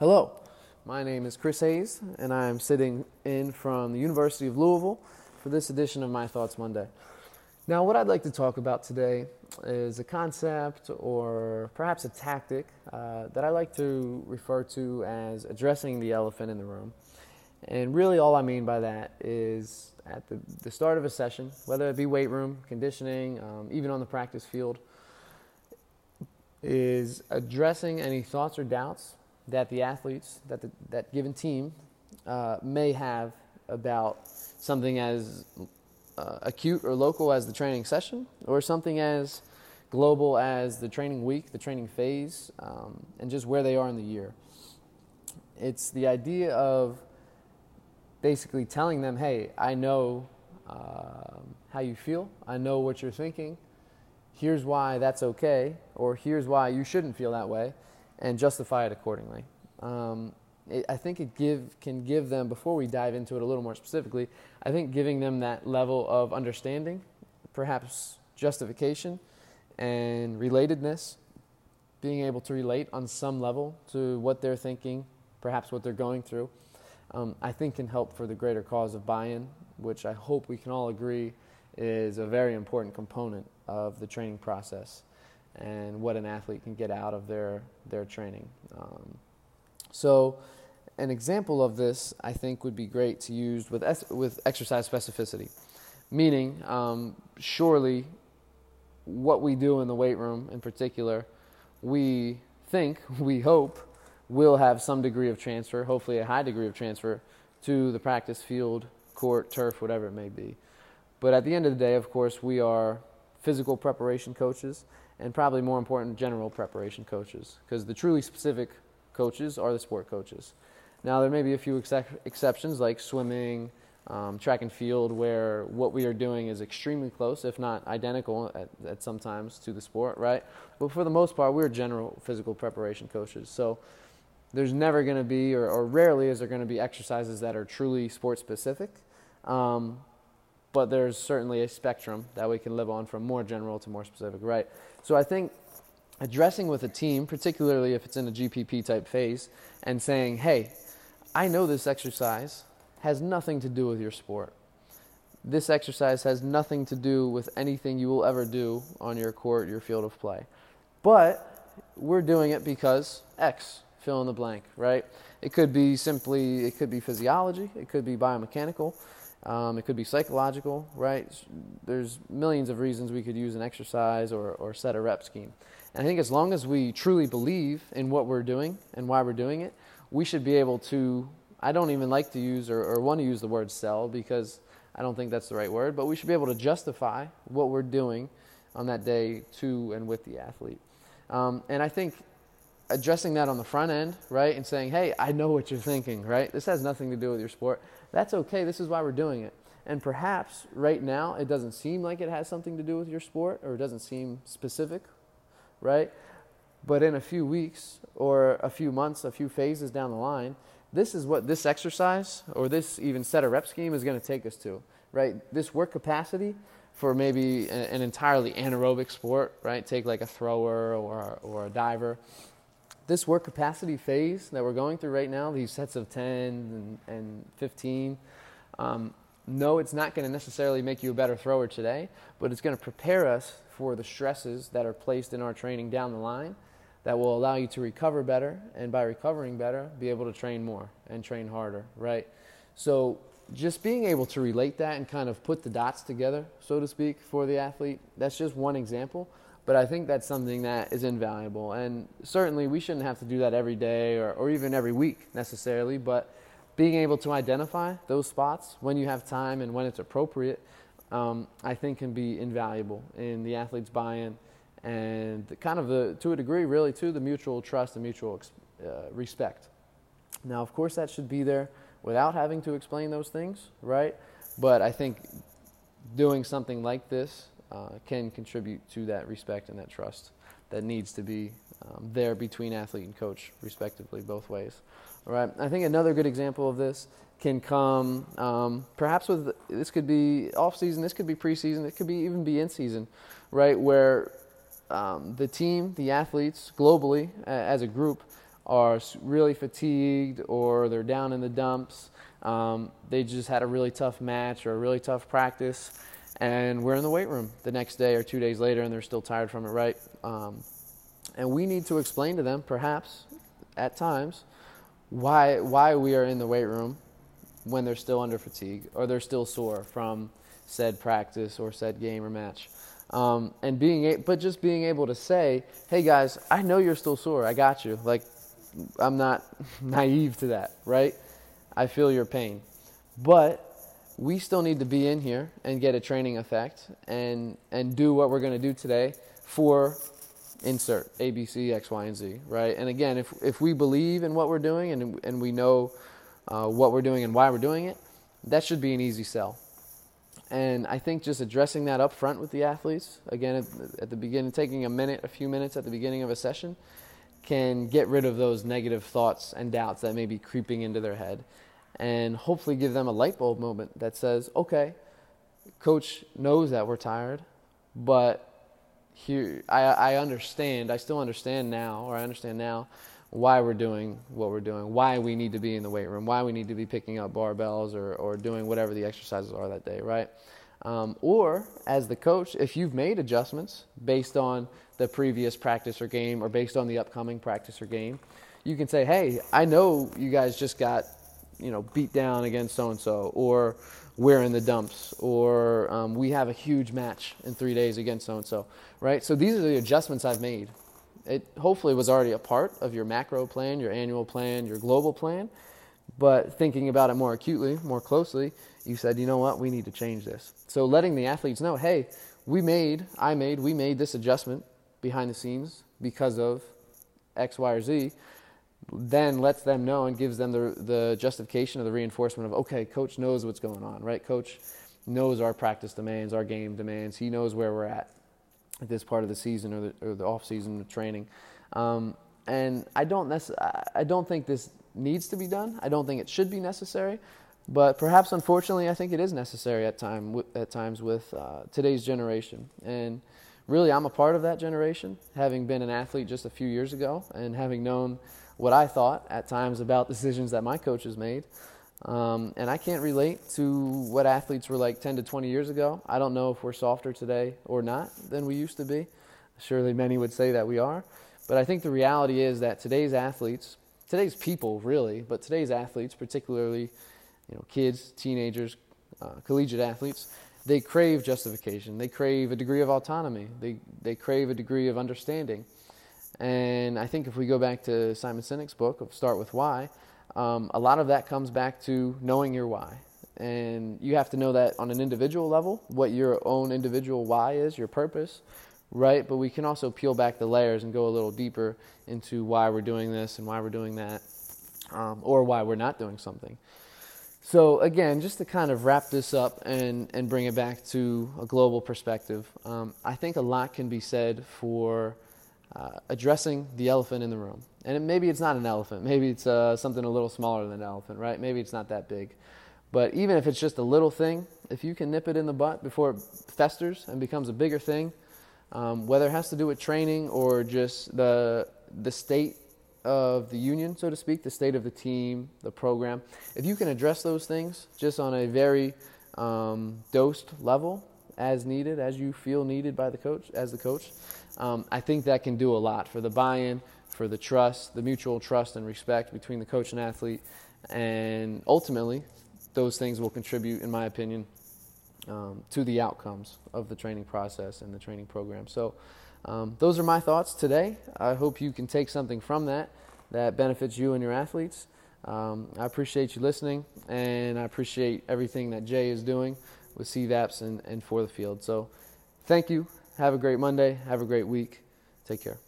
Hello, my name is Chris Hayes, and I'm sitting in from the University of Louisville for this edition of My Thoughts Monday. Now, what I'd like to talk about today is a concept or perhaps a tactic uh, that I like to refer to as addressing the elephant in the room. And really, all I mean by that is at the, the start of a session, whether it be weight room, conditioning, um, even on the practice field, is addressing any thoughts or doubts that the athletes, that the, that given team uh, may have about something as uh, acute or local as the training session, or something as global as the training week, the training phase, um, and just where they are in the year. It's the idea of basically telling them, hey, I know uh, how you feel, I know what you're thinking, here's why that's okay, or here's why you shouldn't feel that way, and justify it accordingly. Um, it, I think it give can give them before we dive into it a little more specifically. I think giving them that level of understanding, perhaps justification, and relatedness, being able to relate on some level to what they're thinking, perhaps what they're going through, um, I think can help for the greater cause of buy-in, which I hope we can all agree is a very important component of the training process and what an athlete can get out of their, their training. Um, so, an example of this, I think, would be great to use with, es- with exercise specificity. Meaning, um, surely, what we do in the weight room in particular, we think, we hope, will have some degree of transfer, hopefully a high degree of transfer, to the practice field, court, turf, whatever it may be. But at the end of the day, of course, we are physical preparation coaches and probably more important, general preparation coaches because the truly specific coaches are the sport coaches. Now, there may be a few exceptions like swimming, um, track and field, where what we are doing is extremely close, if not identical at, at sometimes to the sport, right? But for the most part, we're general physical preparation coaches. So there's never going to be, or, or, rarely is there going to be exercises that are truly sport specific. Um, but there's certainly a spectrum that we can live on from more general to more specific, right? So I think addressing with a team, particularly if it's in a GPP type phase, and saying, hey, I know this exercise has nothing to do with your sport. This exercise has nothing to do with anything you will ever do on your court, your field of play. But we're doing it because X, fill in the blank, right? It could be simply, it could be physiology, it could be biomechanical, um, it could be psychological, right? There's millions of reasons we could use an exercise or, or set a rep scheme. And I think as long as we truly believe in what we're doing and why we're doing it, we should be able to. I don't even like to use or, or want to use the word sell because I don't think that's the right word, but we should be able to justify what we're doing on that day to and with the athlete. Um, and I think addressing that on the front end, right, and saying, hey, I know what you're thinking, right? This has nothing to do with your sport. That's okay. This is why we're doing it. And perhaps right now it doesn't seem like it has something to do with your sport or it doesn't seem specific right? But in a few weeks or a few months, a few phases down the line, this is what this exercise or this even set of rep scheme is going to take us to, right? This work capacity for maybe an entirely anaerobic sport, right? Take like a thrower or, or a diver. This work capacity phase that we're going through right now, these sets of 10 and, and 15, um, no, it's not going to necessarily make you a better thrower today, but it's going to prepare us for the stresses that are placed in our training down the line that will allow you to recover better, and by recovering better, be able to train more and train harder, right? So, just being able to relate that and kind of put the dots together, so to speak, for the athlete, that's just one example. But I think that's something that is invaluable. And certainly, we shouldn't have to do that every day or, or even every week necessarily, but being able to identify those spots when you have time and when it's appropriate, um, I think can be invaluable in the athlete's buy-in and kind of the, to a degree, really, to the mutual trust and mutual uh, respect. Now, of course, that should be there without having to explain those things, right? But I think doing something like this uh, can contribute to that respect and that trust that needs to be um, there between athlete and coach, respectively, both ways. All right. I think another good example of this can come um, perhaps with this could be off season, this could be preseason, it could be even be in season, right? Where um, the team, the athletes globally as a group are really fatigued or they're down in the dumps. Um, they just had a really tough match or a really tough practice, and we're in the weight room the next day or two days later, and they're still tired from it, right? Um, and we need to explain to them, perhaps at times, why why we are in the weight room when they're still under fatigue or they're still sore from said practice or said game or match. Um, and being, a- but just being able to say, "Hey guys, I know you're still sore. I got you. Like, I'm not naive to that, right? I feel your pain, but we still need to be in here and get a training effect and and do what we're going to do today for insert A, B, C, X, Y, and Z, right? And again, if if we believe in what we're doing and and we know uh, what we're doing and why we're doing it, that should be an easy sell. And I think just addressing that up front with the athletes, again, at, at the beginning, taking a minute, a few minutes at the beginning of a session, can get rid of those negative thoughts and doubts that may be creeping into their head and hopefully give them a light bulb moment that says, okay, coach knows that we're tired, but here I, I understand, I still understand now, or I understand now why we're doing what we're doing, why we need to be in the weight room, why we need to be picking up barbells or, or doing whatever the exercises are that day, right? Um, or as the coach, if you've made adjustments based on the previous practice or game or based on the upcoming practice or game, you can say, hey, I know you guys just got, you know, beat down against so and so, or we're in the dumps, or um, we have a huge match in three days against so and so, right? So these are the adjustments I've made it hopefully was already a part of your macro plan, your annual plan, your global plan. But thinking about it more acutely, more closely, you said, you know what, we need to change this. So letting the athletes know, hey, we made, I made, we made this adjustment behind the scenes because of X, Y, or Z, then lets them know and gives them the, the justification of the reinforcement of, okay, coach knows what's going on, right? Coach knows our practice demands, our game demands. He knows where we're at at this part of the season or the, or the off season training. Um, and I don't necess- I don't think this needs to be done. I don't think it should be necessary, but perhaps unfortunately, I think it is necessary at time at times with uh, today's generation. And really, I'm a part of that generation, having been an athlete just a few years ago and having known what I thought at times about decisions that my coaches made. Um, and I can't relate to what athletes were like 10 to 20 years ago. I don't know if we're softer today or not than we used to be. Surely many would say that we are. But I think the reality is that today's athletes, today's people really, but today's athletes, particularly you know, kids, teenagers, uh, collegiate athletes, they crave justification. They crave a degree of autonomy. They, they crave a degree of understanding. And I think if we go back to Simon Sinek's book of Start With Why, um, a lot of that comes back to knowing your why. And you have to know that on an individual level, what your own individual why is, your purpose, right? But we can also peel back the layers and go a little deeper into why we're doing this and why we're doing that, um, or why we're not doing something. So, again, just to kind of wrap this up and, and bring it back to a global perspective, um, I think a lot can be said for uh, addressing the elephant in the room. And it, maybe it's not an elephant. Maybe it's uh, something a little smaller than an elephant, right? Maybe it's not that big. But even if it's just a little thing, if you can nip it in the butt before it festers and becomes a bigger thing, um, whether it has to do with training or just the the state of the union, so to speak, the state of the team, the program, if you can address those things just on a very um, dosed level, as needed, as you feel needed by the coach, as the coach, um, I think that can do a lot for the buy-in, for the trust, the mutual trust and respect between the coach and athlete, and ultimately, those things will contribute, in my opinion, um, to the outcomes of the training process and the training program. So, um, those are my thoughts today. I hope you can take something from that that benefits you and your athletes. Um, I appreciate you listening, and I appreciate everything that Jay is doing with CVASPS and, and for the field. So, thank you. Have a great Monday. Have a great week. Take care.